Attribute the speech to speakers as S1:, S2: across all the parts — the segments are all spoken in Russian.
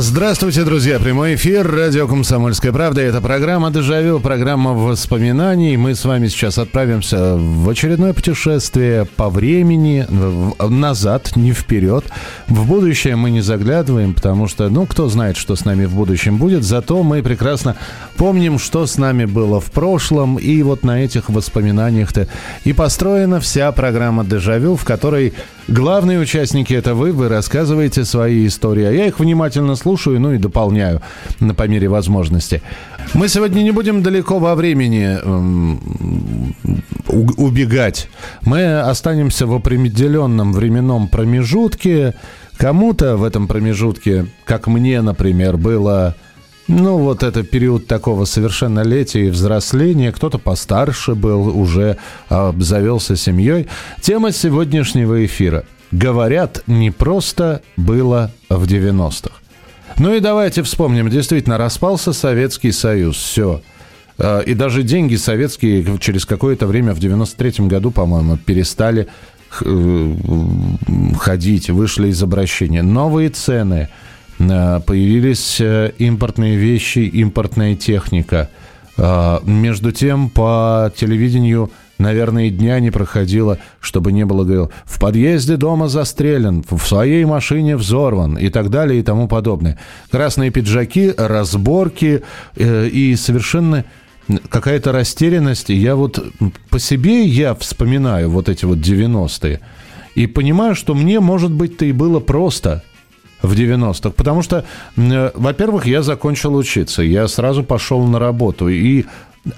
S1: Здравствуйте, друзья. Прямой эфир. Радио «Комсомольская правда». Это программа «Дежавю», программа воспоминаний. Мы с вами сейчас отправимся в очередное путешествие по времени, назад, не вперед. В будущее мы не заглядываем, потому что, ну, кто знает, что с нами в будущем будет. Зато мы прекрасно помним, что с нами было в прошлом. И вот на этих воспоминаниях-то и построена вся программа «Дежавю», в которой Главные участники это вы, вы рассказываете свои истории, а я их внимательно слушаю, ну и дополняю по мере возможности. Мы сегодня не будем далеко во времени эм, убегать. Мы останемся в определенном временном промежутке. Кому-то в этом промежутке, как мне, например, было ну, вот это период такого совершеннолетия и взросления. Кто-то постарше был, уже обзавелся семьей. Тема сегодняшнего эфира. Говорят, не просто было в 90-х. Ну и давайте вспомним. Действительно, распался Советский Союз. Все. А, и даже деньги советские через какое-то время, в 93-м году, по-моему, перестали э, ходить, вышли из обращения. Новые цены – появились э, импортные вещи, импортная техника. Э, между тем, по телевидению наверное, дня не проходило, чтобы не было говорил, в подъезде дома застрелен, в своей машине взорван и так далее и тому подобное. Красные пиджаки, разборки э, и совершенно какая-то растерянность. Я вот по себе я вспоминаю вот эти вот 90-е и понимаю, что мне, может быть-то и было просто – в 90-х? Потому что, э, во-первых, я закончил учиться, я сразу пошел на работу. И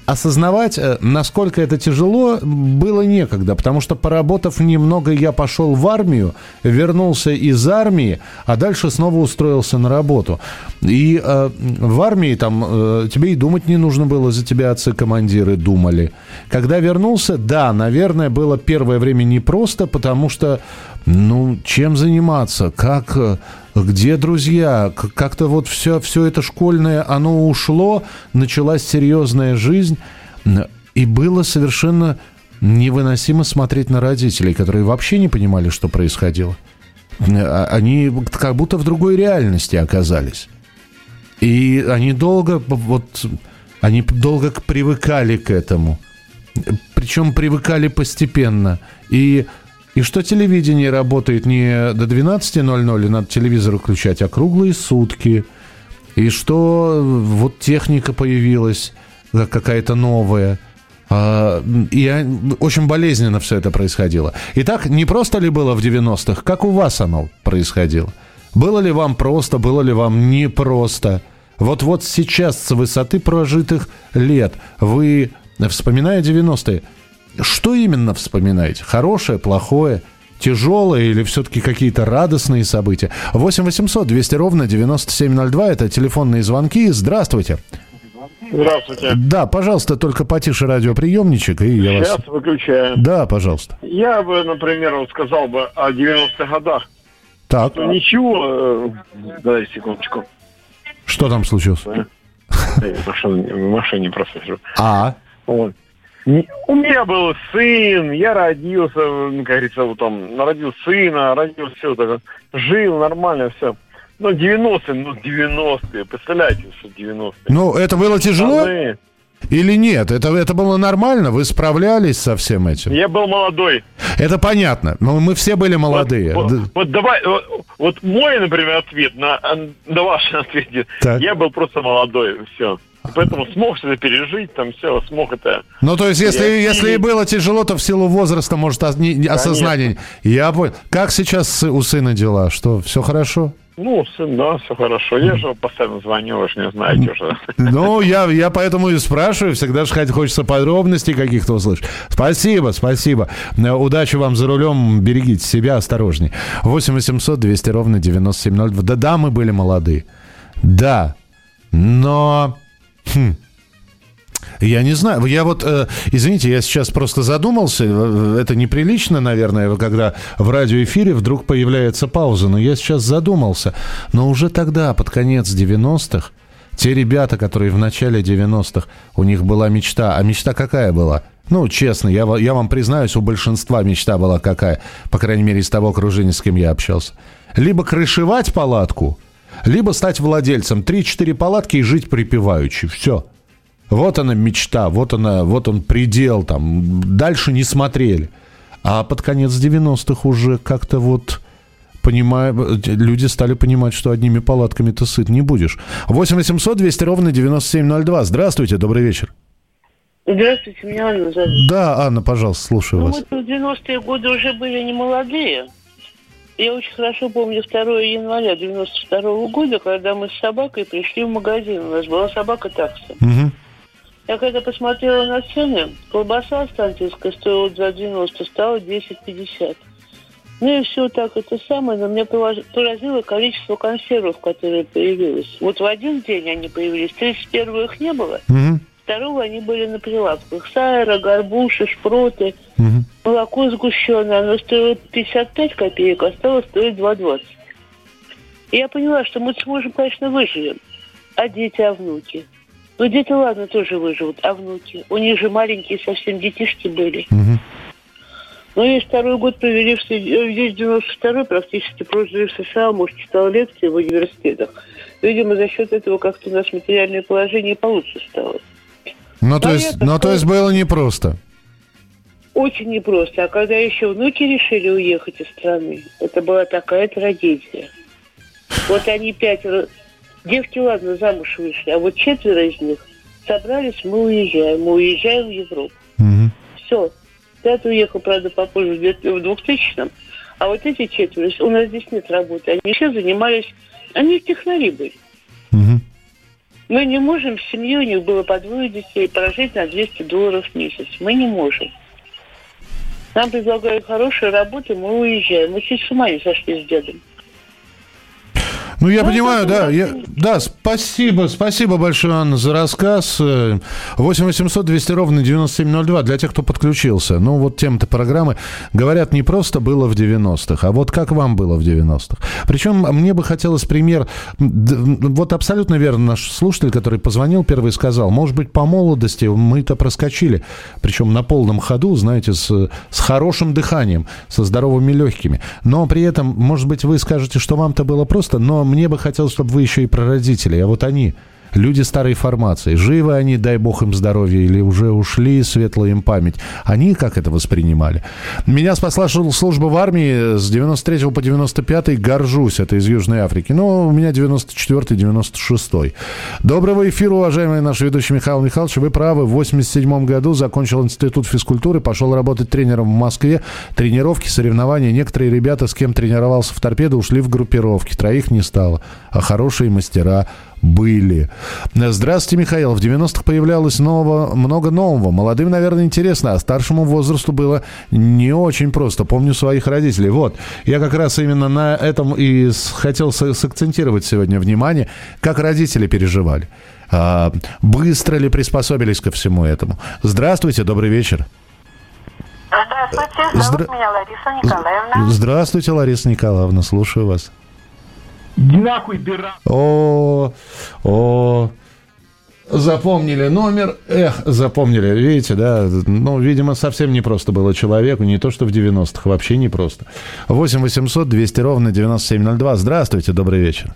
S1: осознавать, э, насколько это тяжело, было некогда, потому что поработав немного, я пошел в армию, вернулся из армии, а дальше снова устроился на работу. И э, в армии там э, тебе и думать не нужно было, за тебя отцы-командиры думали. Когда вернулся, да, наверное, было первое время непросто, потому что, ну, чем заниматься, как э, где друзья? Как-то вот все, все это школьное, оно ушло, началась серьезная жизнь, и было совершенно невыносимо смотреть на родителей, которые вообще не понимали, что происходило. А, они как будто в другой реальности оказались. И они долго, вот, они долго привыкали к этому. Причем привыкали постепенно. И и что телевидение работает не до 12.00, и надо телевизор включать, а круглые сутки. И что вот техника появилась какая-то новая. А, и очень болезненно все это происходило. Итак, не просто ли было в 90-х? Как у вас оно происходило? Было ли вам просто, было ли вам непросто? Вот вот сейчас с высоты прожитых лет вы, вспоминая 90-е, что именно вспоминаете? Хорошее, плохое? тяжелое или все-таки какие-то радостные события. 8 800 200 ровно 9702. Это телефонные звонки. Здравствуйте.
S2: Здравствуйте.
S1: Да, пожалуйста, только потише радиоприемничек. И я
S2: Сейчас
S1: вас...
S2: выключаю.
S1: Да, пожалуйста.
S2: Я бы, например, вот сказал бы о 90-х годах.
S1: Так.
S2: Ну, ничего. Э, дай секундочку.
S1: Что там случилось?
S2: Я в машине, в машине просто сижу.
S1: А?
S2: Вот. У меня был сын, я родился, как говорится, вот там, родил сына, родил все, так, жил нормально, все. Ну, 90-е, ну, 90-е, представляете, что 90-е.
S1: Ну, это было тяжело? Страны. Или нет? Это, это было нормально? Вы справлялись со всем этим?
S2: Я был молодой.
S1: Это понятно. Но мы все были молодые.
S2: Вот, вот, вот давай, вот, вот мой, например, ответ на, на ваш ответ. Так. Я был просто молодой, все. Поэтому смог это пережить, там все, смог это...
S1: Ну, то есть, если, если и было тяжело, то в силу возраста, может, осознание. Я понял. Как сейчас у сына дела? Что, все хорошо?
S2: Ну, сын, да, все хорошо. Я же постоянно звоню, вы же не знаете уже.
S1: Ну, я, я поэтому и спрашиваю. Всегда же хочется подробностей каких-то услышать. Спасибо, спасибо. Удачи вам за рулем. Берегите себя, осторожней. 8 800 200 ровно 9702. Да-да, мы были молодые. Да, но Хм. Я не знаю. Я вот, э, извините, я сейчас просто задумался. Это неприлично, наверное, когда в радиоэфире вдруг появляется пауза. Но я сейчас задумался. Но уже тогда, под конец 90-х, те ребята, которые в начале 90-х, у них была мечта. А мечта какая была? Ну, честно, я, я вам признаюсь, у большинства мечта была какая, по крайней мере, из того окружения, с кем я общался. Либо крышевать палатку, либо стать владельцем. Три-четыре палатки и жить припеваючи. Все. Вот она мечта, вот она, вот он предел там. Дальше не смотрели. А под конец 90-х уже как-то вот понимаю, люди стали понимать, что одними палатками ты сыт не будешь. 8 800 200 ровно 9702. Здравствуйте, добрый вечер.
S3: Здравствуйте, меня Анна зовут.
S1: Да, Анна, пожалуйста, слушаю
S3: ну,
S1: вас.
S3: Мы в 90-е годы уже были не молодые. Я очень хорошо помню 2 января 92 -го года, когда мы с собакой пришли в магазин. У нас была собака такса.
S1: Угу.
S3: Я когда посмотрела на цены, колбаса останкинская стоила за 90, стала 10,50. Ну и все так это самое, но меня поразило количество консервов, которые появилось. Вот в один день они появились, 31 их не было.
S1: Угу
S3: второго они были на прилавках. Сайра, горбуши, шпроты,
S1: угу.
S3: молоко сгущенное. Оно стоило 55 копеек, а стало стоить 2,20. И я поняла, что мы сможем, конечно, выживем. А дети, а внуки? Ну, дети, ладно, тоже выживут, а внуки? У них же маленькие совсем детишки были.
S1: Угу.
S3: Ну, я второй год провели в здесь 92-й, практически прожили в США, может, читал лекции в университетах. Видимо, за счет этого как-то у нас материальное положение получше стало.
S1: Ну, то, есть, ну, то есть было непросто.
S3: Очень непросто. А когда еще внуки решили уехать из страны, это была такая трагедия. Вот они пятеро... Девки, ладно, замуж вышли, а вот четверо из них собрались, мы уезжаем. Мы уезжаем в Европу.
S1: Угу.
S3: Все. Пятый уехал, правда, попозже, в 2000-м. А вот эти четверо, у нас здесь нет работы. Они все занимались... Они технари были.
S1: Угу.
S3: Мы не можем с семьей, у них было по двое детей, прожить на 200 долларов в месяц. Мы не можем. Нам предлагают хорошую работу, мы уезжаем. Мы чуть с ума не сошли с дедом.
S1: Ну, я ну, понимаю, да. Я, да, спасибо, спасибо большое, Анна, за рассказ. 8 800 200 ровно 9702 для тех, кто подключился. Ну, вот тема-то программы. Говорят, не просто было в 90-х, а вот как вам было в 90-х. Причем мне бы хотелось пример... Вот абсолютно верно наш слушатель, который позвонил первый, сказал, может быть, по молодости мы это проскочили. Причем на полном ходу, знаете, с, с хорошим дыханием, со здоровыми легкими. Но при этом, может быть, вы скажете, что вам-то было просто, но мне бы хотелось, чтобы вы еще и про родителей, а вот они, люди старой формации, живы они, дай бог им здоровья, или уже ушли, светлая им память. Они как это воспринимали? Меня спасла служба в армии с 93 по 95 горжусь, это из Южной Африки. Ну, у меня 94-96. Доброго эфира, уважаемый наш ведущий Михаил Михайлович. Вы правы, в 87 году закончил институт физкультуры, пошел работать тренером в Москве. Тренировки, соревнования. Некоторые ребята, с кем тренировался в торпедо, ушли в группировки. Троих не стало. А хорошие мастера были. Здравствуйте, Михаил. В 90-х появлялось нового, много нового. Молодым, наверное, интересно, а старшему возрасту было не очень просто. Помню своих родителей. Вот, я как раз именно на этом и хотел сакцентировать сегодня внимание, как родители переживали. А, быстро ли приспособились ко всему этому? Здравствуйте, добрый вечер.
S4: Здравствуйте, зовут Здра... меня Лариса Николаевна.
S1: Здравствуйте, Лариса Николаевна, слушаю вас.
S5: Нахуй бира.
S1: О, о, Запомнили номер, эх, запомнили, видите, да, ну, видимо, совсем не просто было человеку, не то, что в 90-х, вообще не просто. 8 800 200 ровно 9702, здравствуйте, добрый вечер.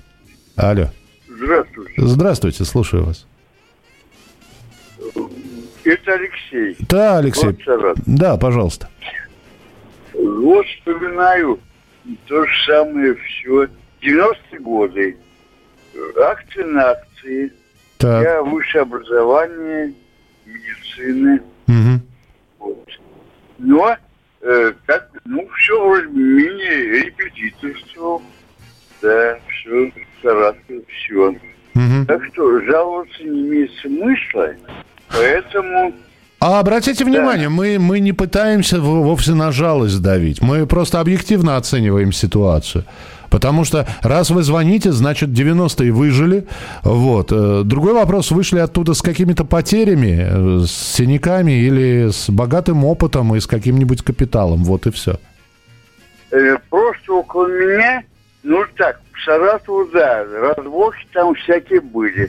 S1: Алло.
S6: Здравствуйте.
S1: Здравствуйте, слушаю вас.
S6: Это Алексей.
S1: Да, Алексей. Вот да, пожалуйста.
S6: Вот вспоминаю то же самое все 90-е годы. Акции на акции. Так. Я высшее образование, медицины.
S1: Угу.
S6: Вот. Но э, как, ну, все вроде менее репетиторство. Да, все, Саратов, все.
S1: Угу.
S6: Так что жаловаться не имеет смысла. Поэтому
S1: а обратите внимание, да. мы, мы не пытаемся вовсе на жалость давить. Мы просто объективно оцениваем ситуацию. Потому что раз вы звоните, значит 90-е выжили. Вот. Э, другой вопрос, вышли оттуда с какими-то потерями, э, с синяками или с богатым опытом и с каким-нибудь капиталом. Вот и все.
S6: Э, просто около меня, ну так, в Саратову, да, разборки там всякие были.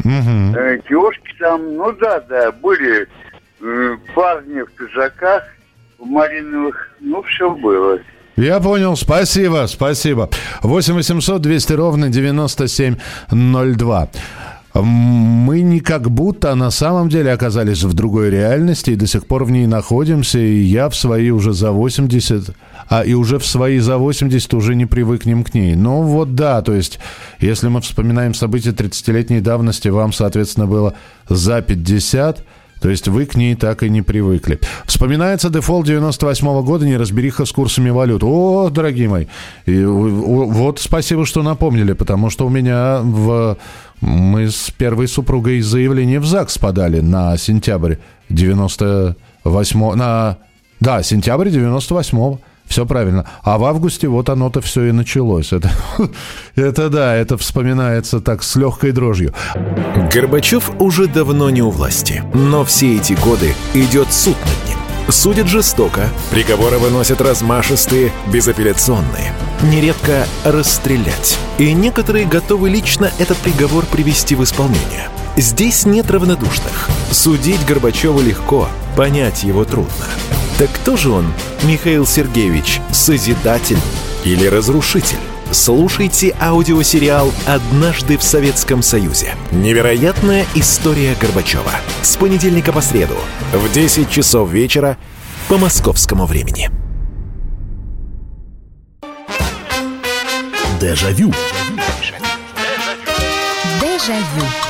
S6: Э, киоски там, ну да, да, были парни в пиджаках, в малиновых, ну все было.
S1: Я понял, спасибо, спасибо. 8 800 200 ровно 9702. Мы не как будто, а на самом деле оказались в другой реальности и до сих пор в ней находимся. И я в свои уже за 80, а и уже в свои за 80 уже не привыкнем к ней. Ну вот да, то есть, если мы вспоминаем события 30-летней давности, вам, соответственно, было за 50, то есть вы к ней так и не привыкли. Вспоминается дефолт 98 года, неразбериха с курсами валют. О, дорогие мои, и вот спасибо, что напомнили, потому что у меня в... Мы с первой супругой заявление в ЗАГС подали на сентябрь 98 на... Да, сентябрь 98 все правильно. А в августе вот оно-то все и началось. Это, это да, это вспоминается так с легкой дрожью.
S7: Горбачев уже давно не у власти, но все эти годы идет суд над ним. Судят жестоко, приговоры выносят размашистые, безапелляционные. Нередко расстрелять. И некоторые готовы лично этот приговор привести в исполнение. Здесь нет равнодушных. Судить Горбачева легко, понять его трудно. Так кто же он, Михаил Сергеевич, созидатель или разрушитель? Слушайте аудиосериал «Однажды в Советском Союзе». Невероятная история Горбачева. С понедельника по среду в 10 часов вечера по московскому времени. Дежавю.
S8: Дежавю.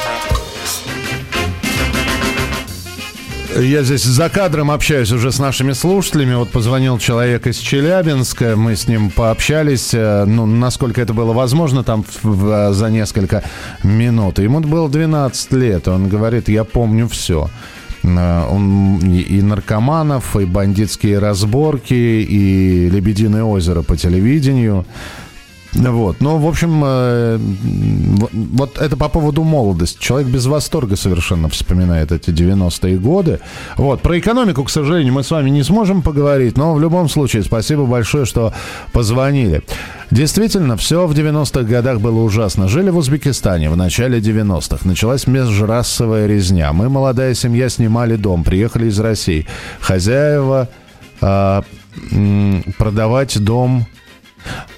S1: Я здесь за кадром общаюсь уже с нашими слушателями. Вот позвонил человек из Челябинска, мы с ним пообщались, э, ну, насколько это было возможно, там в- в- за несколько минут. Ему было 12 лет, он говорит, я помню все. Он и и наркоманов, и бандитские разборки, и «Лебединое озеро» по телевидению. Вот, ну, в общем, э, вот, это по поводу молодости. Человек без восторга совершенно вспоминает эти 90-е годы. Вот, про экономику, к сожалению, мы с вами не сможем поговорить, но в любом случае спасибо большое, что позвонили. Действительно, все в 90-х годах было ужасно. Жили в Узбекистане в начале 90-х. Началась межрасовая резня. Мы, молодая семья, снимали дом, приехали из России. Хозяева м, продавать дом Э,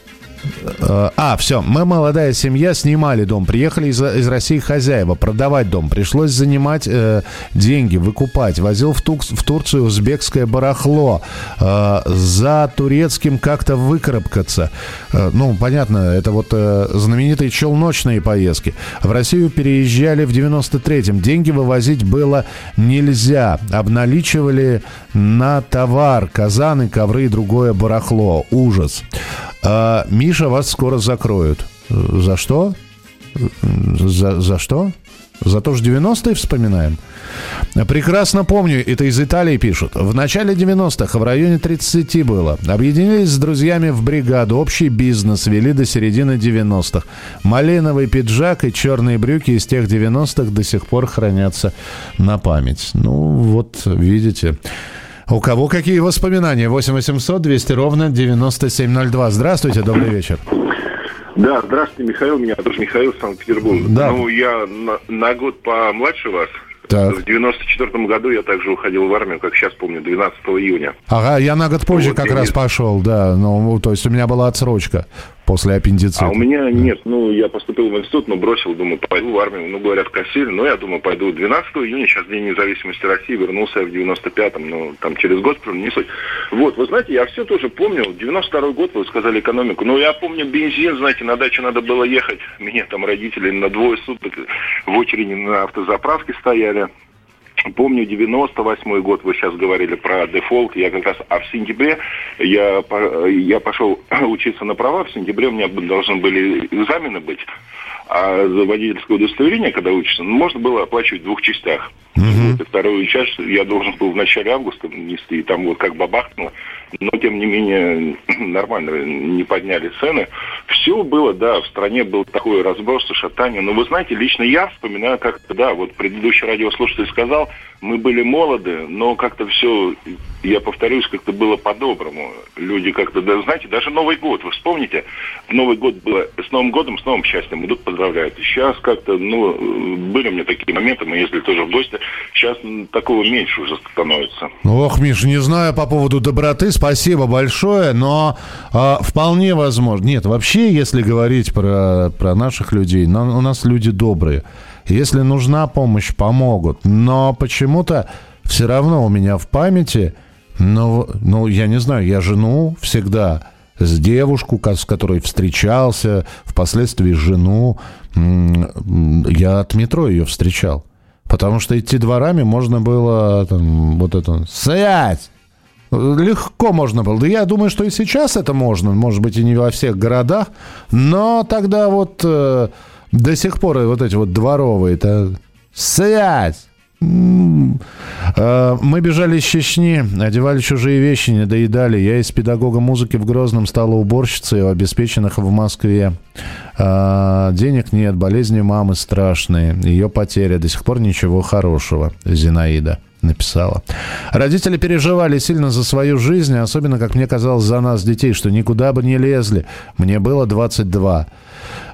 S1: А, все, мы молодая семья, снимали дом, приехали из, из России хозяева, продавать дом, пришлось занимать э, деньги, выкупать, возил в, Тук- в Турцию узбекское барахло, э, за турецким как-то выкарабкаться. Э, ну, понятно, это вот э, знаменитые челночные поездки. В Россию переезжали в 93-м, деньги вывозить было нельзя, обналичивали на товар, казаны, ковры и другое барахло, ужас. А, Миша, вас скоро закроют. За что? За, за что? За то, что 90-е вспоминаем? Прекрасно помню, это из Италии пишут. В начале 90-х, в районе 30 было. Объединились с друзьями в бригаду, общий бизнес вели до середины 90-х. Малиновый пиджак и черные брюки из тех 90-х до сих пор хранятся на память. Ну, вот, видите. У кого какие воспоминания? 8 800 200 ровно 9702. Здравствуйте, добрый вечер.
S9: Да, здравствуйте, Михаил. Меня тоже Михаил, Санкт-Петербург.
S1: Да.
S9: Ну, я на, на год помладше вас.
S1: Так.
S9: В 94 году я также уходил в армию, как сейчас помню, 12 июня.
S1: Ага, я на год позже
S9: Вот
S1: как раз
S9: не-
S1: пошел, да. Ну, то есть у меня была отсрочка после аппендицита.
S9: А у меня нет, ну, я поступил в институт, но бросил, думаю, пойду в армию. Ну, говорят, косили, но я думаю, пойду 12 июня, сейчас День независимости России, вернулся я в 95-м, ну, там через год, правда, не суть. Вот, вы знаете, я все тоже помню, 92 год, вы сказали экономику, но я помню бензин, знаете, на дачу надо было ехать, меня там родители на двое суток в очереди на автозаправке стояли. Помню 98 год, вы сейчас говорили про дефолт, я как раз, а в сентябре я, я пошел учиться на права, в сентябре у меня должны были экзамены быть, а за водительское удостоверение, когда учишься, ну, можно было оплачивать в двух частях. Вот августа, вторую часть я должен был в начале августа нести, и там вот как бабахнуло, но тем не менее нормально не подняли цены. Все было, да, в стране был такой разброс, шатание. Но вы знаете, лично я вспоминаю, как да, вот предыдущий радиослушатель сказал, мы были молоды, но как-то все, я повторюсь, как-то было по-доброму. Люди как-то, да, знаете, даже Новый год, вы вспомните, Новый год было с Новым годом, с новым счастьем идут, поздравляют. Сейчас как-то, ну, были у меня такие моменты, мы ездили тоже в гости, сейчас такого меньше уже становится.
S1: Ох, Миш, не знаю по поводу доброты, спасибо большое, но э, вполне возможно. Нет, вообще, если говорить про, про наших людей, но у нас люди добрые. Если нужна помощь, помогут. Но почему-то все равно у меня в памяти, ну, ну, я не знаю, я жену всегда с девушку, с которой встречался, впоследствии жену, я от метро ее встречал. Потому что идти дворами можно было там, вот это «Сядь!» Легко можно было. Да я думаю, что и сейчас это можно. Может быть, и не во всех городах. Но тогда вот э, до сих пор вот эти вот дворовые, это связь. Э, мы бежали из Чечни, одевали чужие вещи, не доедали. Я из педагога музыки в Грозном стала уборщицей у обеспеченных в Москве. Э, денег нет, болезни мамы страшные. Ее потеря. До сих пор ничего хорошего. Зинаида написала. Родители переживали сильно за свою жизнь, особенно, как мне казалось, за нас, детей, что никуда бы не лезли. Мне было 22.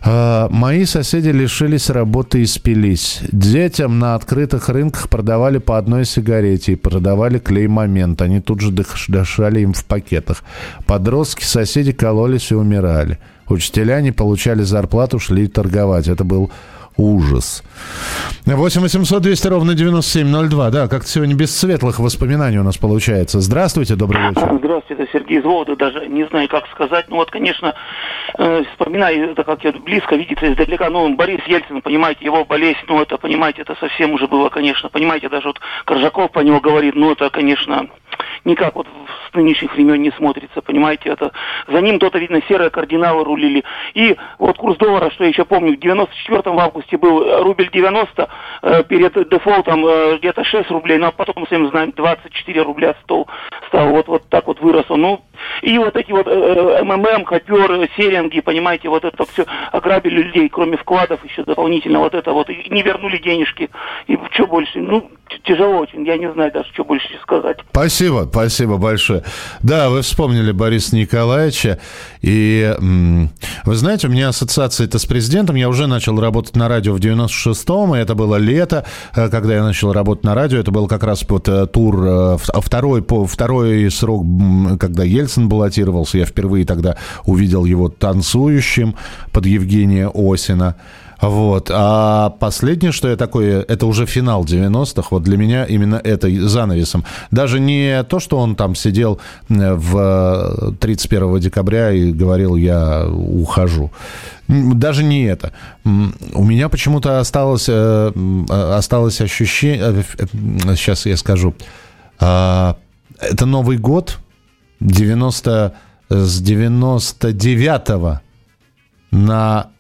S1: А, мои соседи лишились работы и спились. Детям на открытых рынках продавали по одной сигарете и продавали клей-момент. Они тут же дышали им в пакетах. Подростки, соседи кололись и умирали. Учителя не получали зарплату, шли торговать. Это был ужас. 8 800 200 ровно 9702. Да, как-то сегодня без светлых воспоминаний у нас получается. Здравствуйте, добрый вечер.
S8: Здравствуйте, это Сергей из. Даже не знаю, как сказать. Ну вот, конечно, э, вспоминаю это, как я близко видится издалека. Ну, Борис Ельцин, понимаете, его болезнь, ну это, понимаете, это совсем уже было, конечно. Понимаете, даже вот Коржаков по нему говорит, ну это, конечно, никак вот с нынешних времен не смотрится, понимаете, это за ним то-то, видно, серые кардиналы рулили. И вот курс доллара, что я еще помню, в 94 в августе был рубль 90, э, перед дефолтом э, где-то 6 рублей, но потом, мы всем знаем, 24 рубля стол стал, вот, вот так вот вырос он. Ну, и вот эти вот э, МММ, Хопер, Серинги, понимаете, вот это все ограбили людей, кроме вкладов еще дополнительно вот это вот, и не вернули денежки. И что больше, ну, тяжело очень, я не знаю даже, что больше сказать.
S1: Спасибо, спасибо большое. Да, вы вспомнили Бориса Николаевича, и вы знаете, у меня ассоциация это с президентом, я уже начал работать на радио в 96-м, и это было лето, э, когда я начал работать на радио, это был как раз вот э, тур, э, второй, второй срок, когда Ельцин баллотировался, я впервые тогда увидел его танцующим под Евгения Осина. Вот. А последнее, что я такое, это уже финал 90-х. Вот для меня именно это занавесом. Даже не то, что он там сидел в 31 декабря и говорил, я ухожу. Даже не это. У меня почему-то осталось, э, осталось ощущение... Сейчас я скажу. А, это Новый год 90 с 99 на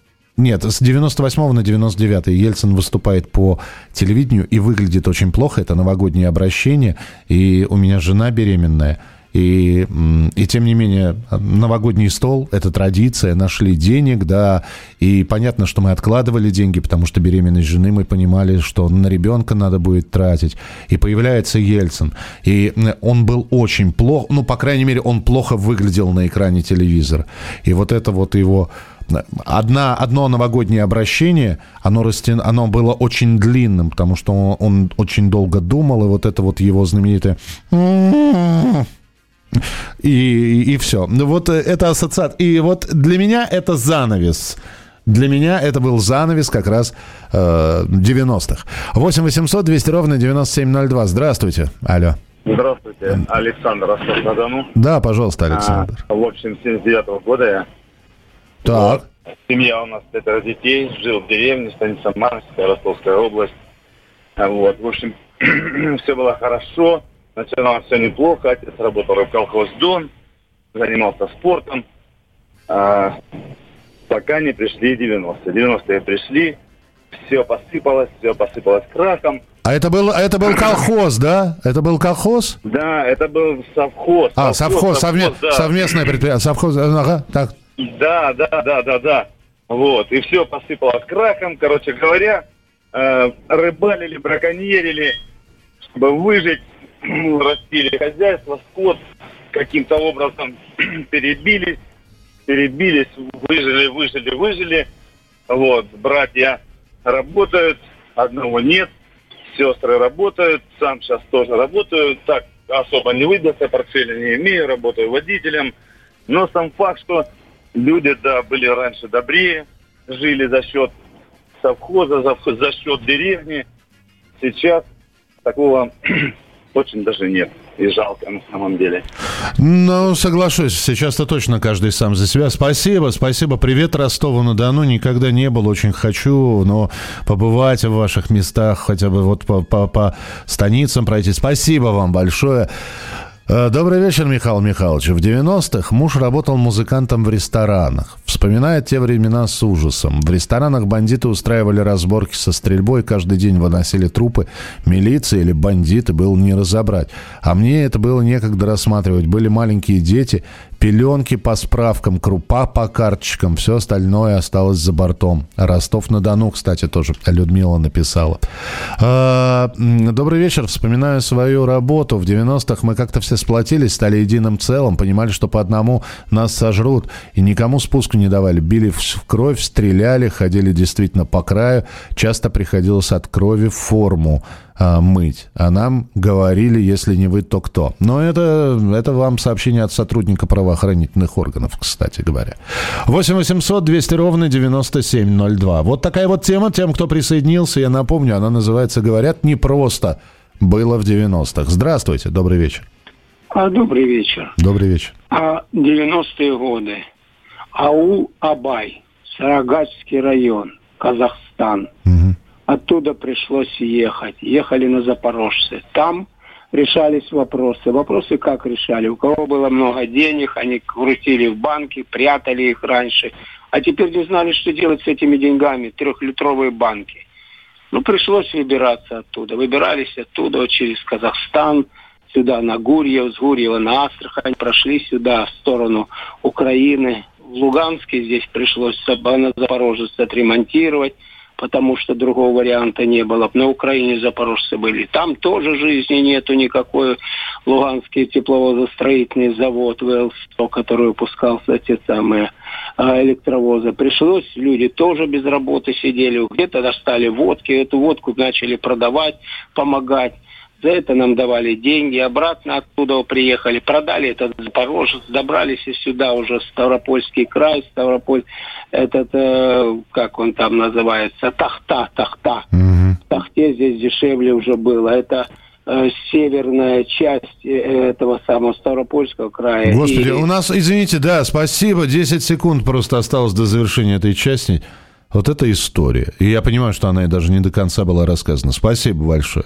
S1: нет, с 98 на 99 Ельцин выступает по телевидению и выглядит очень плохо. Это новогоднее обращение. И у меня жена беременная. И, и тем не менее, новогодний стол – это традиция, нашли денег, да, и понятно, что мы откладывали деньги, потому что беременность жены мы понимали, что на ребенка надо будет тратить. И появляется Ельцин, и он был очень плохо, ну, по крайней мере, он плохо выглядел на экране телевизора. И вот это вот его Одна, одно новогоднее обращение, оно, растян, оно было очень длинным, потому что он, он очень долго думал, и вот это вот его знаменитое... И, и, все. Вот это ассоциация. И вот для меня это занавес. Для меня это был занавес как раз э, 90-х. 8 800 200 ровно 9702. Здравствуйте. Алло.
S10: Здравствуйте. Александр Ростов-на-Дону.
S1: Да, пожалуйста, Александр.
S10: А, в общем, 79 -го года я
S1: так.
S10: Вот. Семья у нас пятеро детей, жил в деревне, станица Марская, Ростовская область. Вот, в общем, все было хорошо, начиналось все неплохо, отец работал в колхоз Дон, занимался спортом, а, пока не пришли 90-е. 90-е пришли, все посыпалось, все посыпалось крахом,
S1: А это был, а это был колхоз, да? Это был колхоз?
S10: Да, это был совхоз.
S1: А, совхоз, совме-
S10: да.
S1: совместное предприятие. Совхоз, ага, так.
S10: Да, да, да, да, да. Вот, и все посыпалось крахом, короче говоря, э, рыбалили, браконьерили, чтобы выжить, растили хозяйство, скот, каким-то образом перебились, перебились, выжили, выжили, выжили. Вот, братья работают, одного нет, сестры работают, сам сейчас тоже работаю, так особо не выдался, портфеля не имею, работаю водителем. Но сам факт, что люди, да, были раньше добрее, жили за счет совхоза, за, за счет деревни. Сейчас такого очень даже нет. И жалко на самом деле.
S1: Ну, соглашусь, сейчас-то точно каждый сам за себя. Спасибо, спасибо. Привет Ростову-на-Дону. Никогда не был, очень хочу, но побывать в ваших местах, хотя бы вот по, по, по станицам пройти. Спасибо вам большое. Э, Добрый вечер, Михаил Михайлович. В 90-х муж работал музыкантом в ресторанах. Вспоминает те времена с ужасом. В ресторанах бандиты устраивали разборки со стрельбой, каждый день выносили трупы. Милиция или бандиты было не разобрать. А мне это было некогда рассматривать. Были маленькие дети, пеленки по справкам, крупа по карточкам. Все остальное осталось за бортом. Ростов-на-Дону, кстати, тоже Людмила написала. А, Добрый вечер. Вспоминаю свою работу. В 90-х мы как-то все сплотились, стали единым целым, понимали, что по одному нас сожрут. И никому спуску не давали. Били в в кровь, стреляли, ходили действительно по краю. Часто приходилось от крови форму а, мыть. А нам говорили, если не вы, то кто. Но это, это вам сообщение от сотрудника правоохранительных органов, кстати говоря. 8 800 200 ровно 9702. Вот такая вот тема. Тем, кто присоединился, я напомню, она называется «Говорят, непросто было в 90-х». Здравствуйте, добрый вечер.
S11: А, добрый вечер.
S1: Добрый вечер.
S11: А 90-е годы. АУ Абай, Сарагачский район, Казахстан. Оттуда пришлось ехать. Ехали на Запорожце. Там решались вопросы. Вопросы как решали? У кого было много денег, они крутили в банке, прятали их раньше. А теперь не знали, что делать с этими деньгами. Трехлитровые банки. Ну, пришлось выбираться оттуда. Выбирались оттуда через Казахстан, сюда на Гурьев, с Гурьева на Астрахань, прошли сюда в сторону Украины. В Луганске здесь пришлось на Запорожец отремонтировать, потому что другого варианта не было. На Украине запорожцы были. Там тоже жизни нету никакой. Луганский тепловозостроительный завод ВЛ-100, который выпускался те самые а, электровозы. Пришлось, люди тоже без работы сидели, где-то достали водки, эту водку начали продавать, помогать. За это нам давали деньги, обратно оттуда приехали, продали этот Запорожец, добрались и сюда уже Ставропольский край, Ставрополь, этот, э, как он там называется, Тахта, Тахта. В Тахте здесь дешевле уже было. Это э, северная часть э, этого самого Ставропольского края.
S1: Господи,
S11: И-
S1: у нас, извините, да, спасибо, 10 секунд просто осталось до завершения этой части. Вот это история. И я понимаю, что она и даже не до конца была рассказана. Спасибо большое.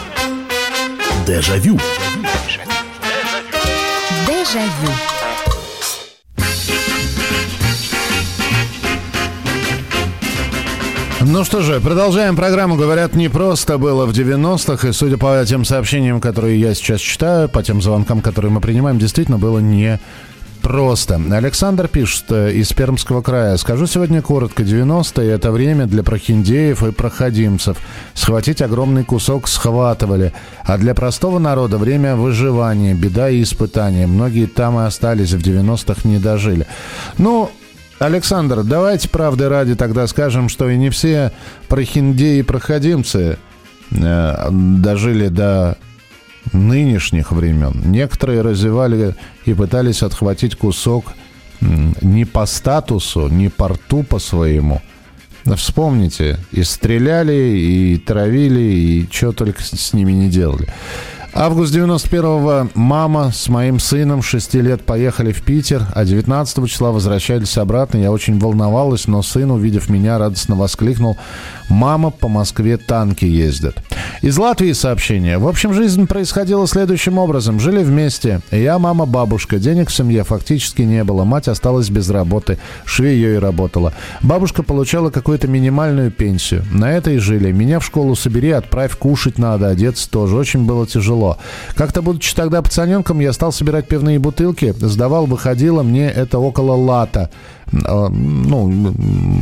S7: Дежавю.
S12: Дежавю.
S1: Ну что же, продолжаем программу. Говорят, не просто было в 90-х. И судя по тем сообщениям, которые я сейчас читаю, по тем звонкам, которые мы принимаем, действительно было не просто. Александр пишет э, из Пермского края. Скажу сегодня коротко. 90-е – это время для прохиндеев и проходимцев. Схватить огромный кусок схватывали. А для простого народа время выживания, беда и испытания. Многие там и остались, в 90-х не дожили. Ну, Александр, давайте правды ради тогда скажем, что и не все прохиндеи и проходимцы э, дожили до нынешних времен. Некоторые развивали и пытались отхватить кусок не по статусу, не по рту по своему. Вспомните, и стреляли, и травили, и что только с ними не делали. Август 91-го мама с моим сыном 6 лет поехали в Питер, а 19 числа возвращались обратно. Я очень волновалась, но сын, увидев меня, радостно воскликнул «Мама, по Москве танки ездят». Из Латвии сообщение. В общем, жизнь происходила следующим образом. Жили вместе. Я, мама, бабушка. Денег в семье фактически не было. Мать осталась без работы. Швеей работала. Бабушка получала какую-то минимальную пенсию. На это и жили. Меня в школу собери, отправь, кушать надо, одеться тоже. Очень было тяжело. Как-то, будучи тогда пацаненком, я стал собирать пивные бутылки. Сдавал, выходило. Мне это около лата. А, ну,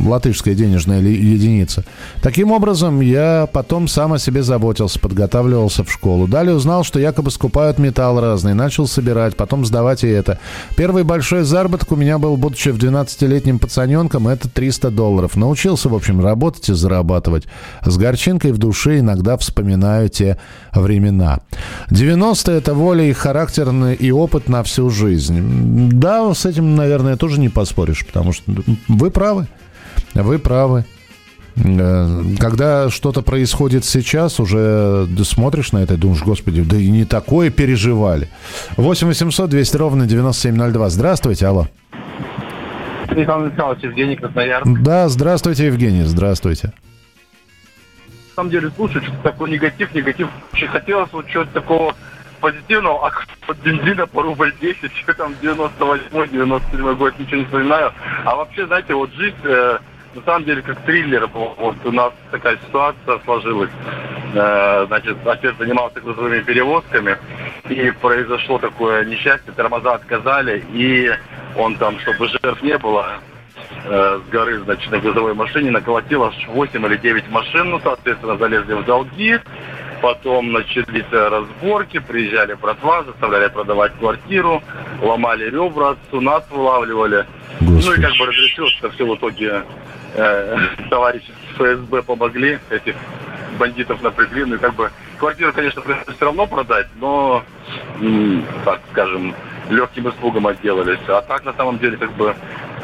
S1: латышская денежная единица. Таким образом, я потом сам о себе заботился, подготавливался в школу. Далее узнал, что якобы скупают металл разный, начал собирать, потом сдавать и это. Первый большой заработок у меня был, будучи в 12-летним пацаненком, это 300 долларов. Научился, в общем, работать и зарабатывать. С горчинкой в душе иногда вспоминаю те времена. 90-е это воля и характерный и опыт на всю жизнь. Да, с этим, наверное, тоже не поспоришь, потому потому что вы правы. Вы правы. Э, когда что-то происходит сейчас, уже смотришь на это и думаешь, господи, да и не такое переживали. 8 800 200 ровно 9702. Здравствуйте, алло.
S12: Михаил Михайлович, Евгений Краснояр.
S1: Да, здравствуйте, Евгений, здравствуйте.
S12: На самом деле, слушай, что такой негатив, негатив. Очень хотелось вот чего-то такого позитивного, а бензина по рубль 10, что там 98-97 год, ничего не вспоминаю. А вообще, знаете, вот жизнь, э, на самом деле, как триллер, вот у нас такая ситуация сложилась. Э, значит, отец занимался грузовыми перевозками, и произошло такое несчастье, тормоза отказали, и он там, чтобы жертв не было, э, с горы, значит, на грузовой машине наколотил аж 8 или 9 машин, ну, соответственно, залезли в долги, Потом начались разборки, приезжали братва, заставляли продавать квартиру, ломали ребра, отцу нас вылавливали. Господи. Ну и как бы разрешилось, что все в итоге э, товарищи ФСБ помогли, этих бандитов напрягли. Ну и как бы квартиру, конечно, все равно продать, но, так скажем, легким испугом отделались. А так, на самом деле, как бы,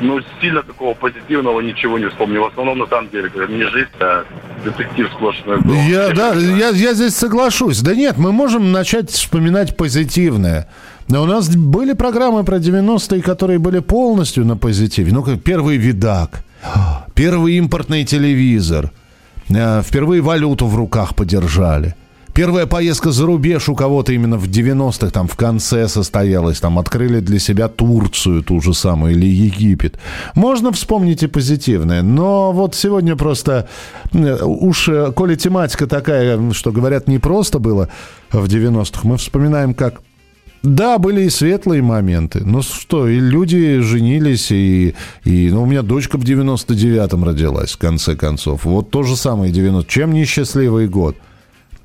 S12: ну, сильно такого позитивного ничего не вспомню. В основном, на самом деле, не жизнь, а детектив сплошной был.
S1: Я, да, я, я здесь соглашусь. Да нет, мы можем начать вспоминать позитивное. Но у нас были программы про 90-е, которые были полностью на позитиве. Ну, как первый видак, первый импортный телевизор, э, впервые валюту в руках подержали – Первая поездка за рубеж у кого-то именно в 90-х, там, в конце состоялась. Там открыли для себя Турцию ту же самую или Египет. Можно вспомнить и позитивное. Но вот сегодня просто... Уж, э, коли тематика такая, что говорят, не просто было в 90-х, мы вспоминаем, как да, были и светлые моменты. Ну что, и люди женились, и, и ну, у меня дочка в 99-м родилась, в конце концов. Вот то же самое 90 Чем несчастливый год?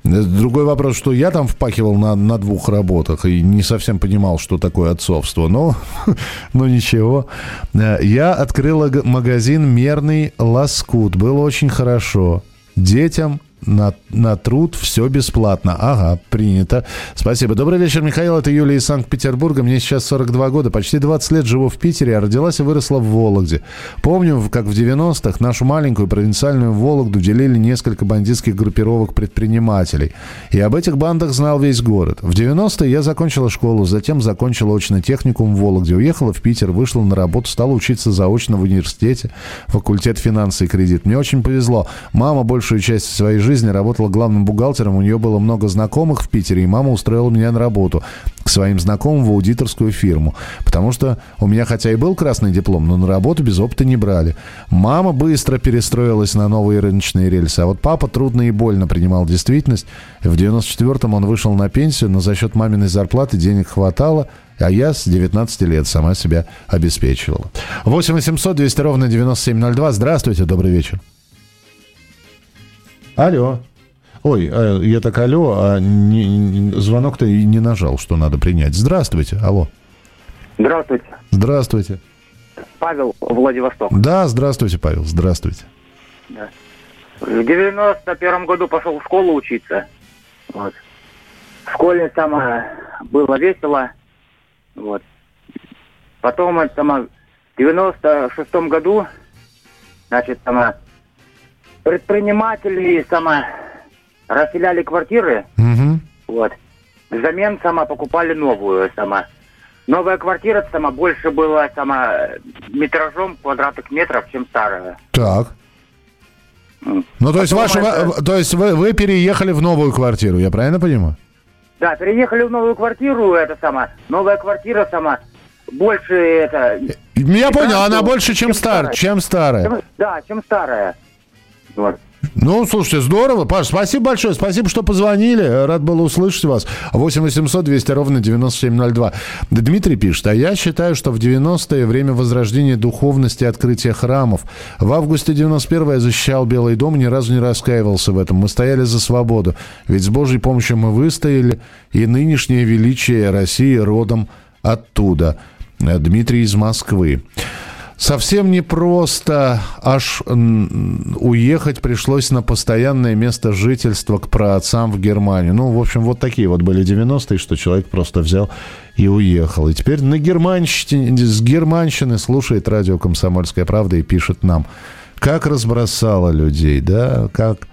S1: Другой вопрос, что я там впахивал на, на двух работах и не совсем понимал, что такое отцовство. Но, но ничего. Я открыла магазин «Мерный лоскут». Было очень хорошо. Детям на, на труд все бесплатно. Ага, принято. Спасибо. Добрый вечер, Михаил. Это Юлия из Санкт-Петербурга. Мне сейчас 42 года. Почти 20 лет живу в Питере, а родилась и выросла в Вологде. Помню, как в 90-х нашу маленькую провинциальную Вологду делили несколько бандитских группировок предпринимателей. И об этих бандах знал весь город. В 90-е я закончила школу, затем закончила очно техникум в Вологде. Уехала в Питер, вышла на работу, стала учиться заочно в университете, факультет финансы и кредит. Мне очень повезло. Мама большую часть своей жизни жизни работала главным бухгалтером, у нее было много знакомых в Питере, и мама устроила меня на работу к своим знакомым в аудиторскую фирму. Потому что у меня хотя и был красный диплом, но на работу без опыта не брали. Мама быстро перестроилась на новые рыночные рельсы, а вот папа трудно и больно принимал действительность. В 94-м он вышел на пенсию, но за счет маминой зарплаты денег хватало, а я с 19 лет сама себя обеспечивала. 8 800 200 ровно 9702. Здравствуйте, добрый вечер. Алло. Ой, э, я так алло, а не, не, звонок-то и не нажал, что надо принять. Здравствуйте, алло.
S13: Здравствуйте.
S1: Здравствуйте.
S13: Павел, Владивосток.
S1: Да, здравствуйте, Павел, здравствуйте. Да.
S13: В 91 году пошел в школу учиться. Вот. В школе там было весело. Вот. Потом там, в 96 году, значит, там предприниматели сама расселяли квартиры.
S1: Угу.
S13: Вот. взамен сама покупали новую сама. Новая квартира сама больше была сама метражом квадратных метров, чем старая.
S1: Так. Ну, то есть, ваша,
S13: это-
S1: то есть вы, вы переехали в новую квартиру, я правильно понимаю?
S13: Да, переехали в новую квартиру, это сама. Новая квартира сама больше это.
S1: Я понял, она больше, чем, чем старая.
S13: Чем- Да, чем старая.
S1: Ну, слушайте, здорово. Паш, спасибо большое. Спасибо, что позвонили. Рад был услышать вас. 8 800 200 ровно 9702. Дмитрий пишет, а я считаю, что в 90-е время возрождения духовности и открытия храмов. В августе 91-го я защищал Белый дом, ни разу не раскаивался в этом. Мы стояли за свободу. Ведь с Божьей помощью мы выстояли, и нынешнее величие России родом оттуда. Э, Дмитрий из Москвы. Совсем непросто аж уехать пришлось на постоянное место жительства к праотцам в Германию. Ну, в общем, вот такие вот были 90-е, что человек просто взял и уехал. И теперь на германщине, с германщины слушает радио «Комсомольская правда» и пишет нам, как разбросало людей, да, как...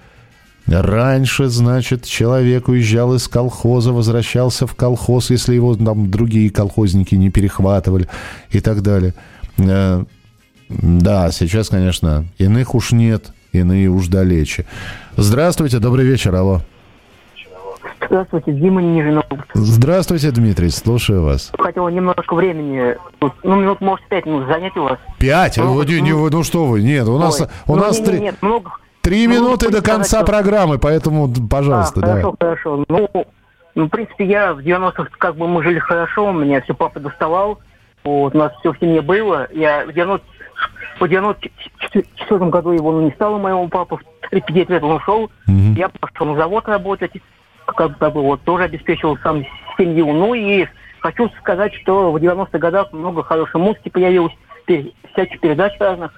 S1: Раньше, значит, человек уезжал из колхоза, возвращался в колхоз, если его там другие колхозники не перехватывали и так далее. Э, Да, сейчас, конечно, иных уж нет, иные уж далече. Здравствуйте, добрый вечер, алло.
S14: Здравствуйте, Дима Нижний Новгород.
S1: Здравствуйте, Дмитрий, слушаю вас.
S14: Хотел немножко времени, тут, ну, минут, может, пять минут занять у вас.
S1: Пять?
S14: Ну,
S1: Вы не- вы- ну что вы, нет, у нас, у
S14: ну,
S1: нас
S14: не-
S1: три,
S14: Нет, много...
S1: три
S14: много
S1: минуты до
S14: сказать,
S1: конца
S14: что-
S1: программы, поэтому, пожалуйста,
S14: а,
S1: давай.
S14: хорошо, хорошо. Ну, ну, в принципе, я в 90-х, как бы, мы жили хорошо, меня все папа доставал, вот, у нас все в семье было. Я в 90 в 94 году его ну, не стало моего папы, в 35 лет он ушел, я пошел на завод работать, как, как бы вот тоже обеспечивал сам семью. Ну и хочу сказать, что в 90-х годах много хорошей музыки появилось, всяких передач разных.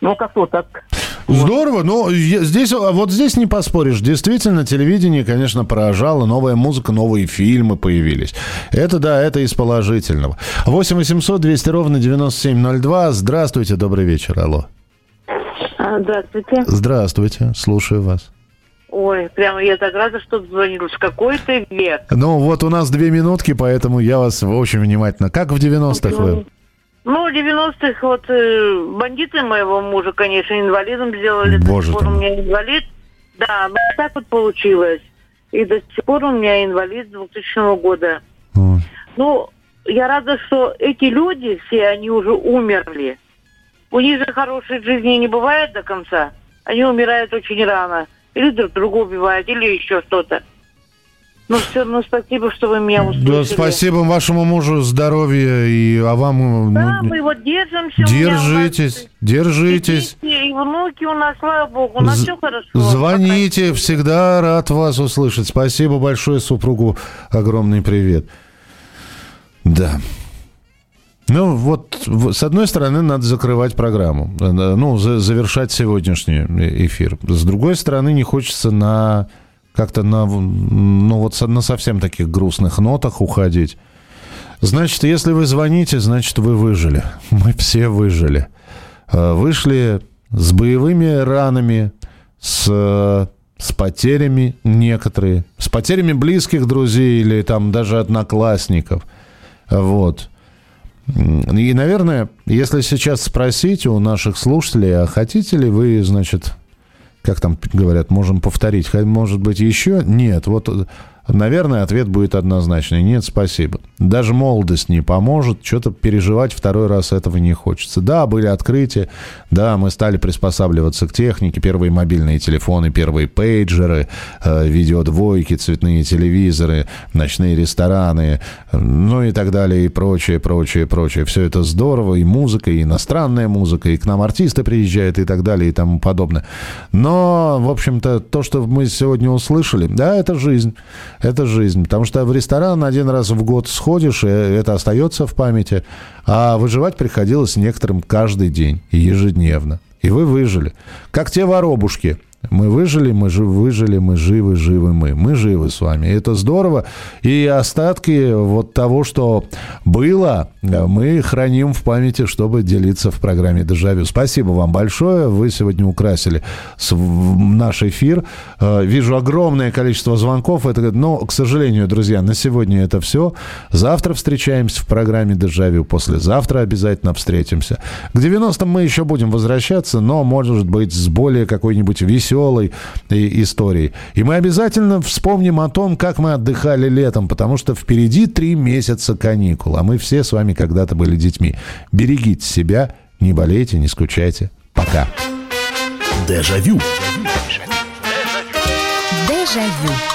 S14: Ну, как-то вот так.
S1: Здорово, но здесь, а вот здесь не поспоришь. Действительно, телевидение, конечно, поражало. Новая музыка, новые фильмы появились. Это да, это из положительного. 8 800 200 ровно 9702. Здравствуйте, добрый вечер, алло.
S3: А, Здравствуйте.
S1: Здравствуйте, слушаю вас.
S3: Ой, прямо я так рада, что звонилась. Какой ты век.
S1: Ну, вот у нас две минутки, поэтому я вас очень внимательно. Как в 90-х вы?
S3: Ну, в 90-х вот э, бандиты моего мужа, конечно, инвалидом сделали.
S1: Боже
S3: до сих пор у меня инвалид. Да, ну так вот получилось. И до сих пор у меня инвалид с 2000 года. Ну, я рада, что эти люди все, они уже умерли. У них же хорошей жизни не бывает до конца. Они умирают очень рано. Или друг друга убивают, или еще что-то. Ну, все равно спасибо, что вы меня услышали.
S1: Да, спасибо вашему мужу, здоровья, и а вам... ну,
S3: Да, мы вот держимся. у нас
S1: держитесь, держитесь.
S3: дети, И внуки у нас, слава богу, у нас
S1: З-
S3: все хорошо.
S1: Звоните, всегда рад вас услышать. Спасибо большое супругу, огромный привет. Да. Ну, вот, с одной стороны, надо закрывать программу, э, ну, за- завершать сегодняшний э- эфир. С другой стороны, не хочется на как-то на, ну, вот на совсем таких грустных нотах уходить. Значит, если вы звоните, значит, вы выжили. Мы все выжили. Э, Вышли с боевыми ранами, с, с потерями некоторые, с потерями близких друзей или там даже одноклассников. Вот. И, наверное, если сейчас спросить у наших слушателей, а хотите ли вы, значит, как там говорят, можем повторить, может быть, еще? Нет. Вот, наверное, ответ будет однозначный. Нет, спасибо. Даже молодость не поможет. Что-то переживать второй раз этого не хочется. Да, были открытия. Да, мы стали приспосабливаться к технике. Первые мобильные телефоны, первые пейджеры, э, видеодвойки, цветные телевизоры, ночные рестораны, э, ну и так далее, и прочее, прочее, прочее. Все это здорово. И музыка, и иностранная музыка, и к нам артисты приезжают, и так далее, и тому подобное. Но, в общем-то, то, что мы сегодня услышали, да, это жизнь. Это жизнь. Потому что в ресторан один раз в год сходишь, и это остается в памяти. А выживать приходилось некоторым каждый день и ежедневно. И вы выжили. Как те воробушки. Мы выжили, мы жив, выжили, мы живы, живы мы. Мы живы с вами. Это здорово. И остатки вот того, что было, мы храним в памяти, чтобы делиться в программе «Дежавю». Спасибо вам большое. Вы сегодня украсили наш эфир. Э, вижу огромное количество звонков. Это, но, к сожалению, друзья, на сегодня это все. Завтра встречаемся в программе «Дежавю». Послезавтра обязательно встретимся. К 90-м мы еще будем возвращаться, но, может быть, с более какой-нибудь веселой веселой э, историей. И мы обязательно вспомним о том, как мы отдыхали летом, потому что впереди три месяца каникул, а мы все с вами когда-то были детьми. Берегите себя, не болейте, не скучайте. Пока. Дежавю.
S7: Дежавю. Дежавю.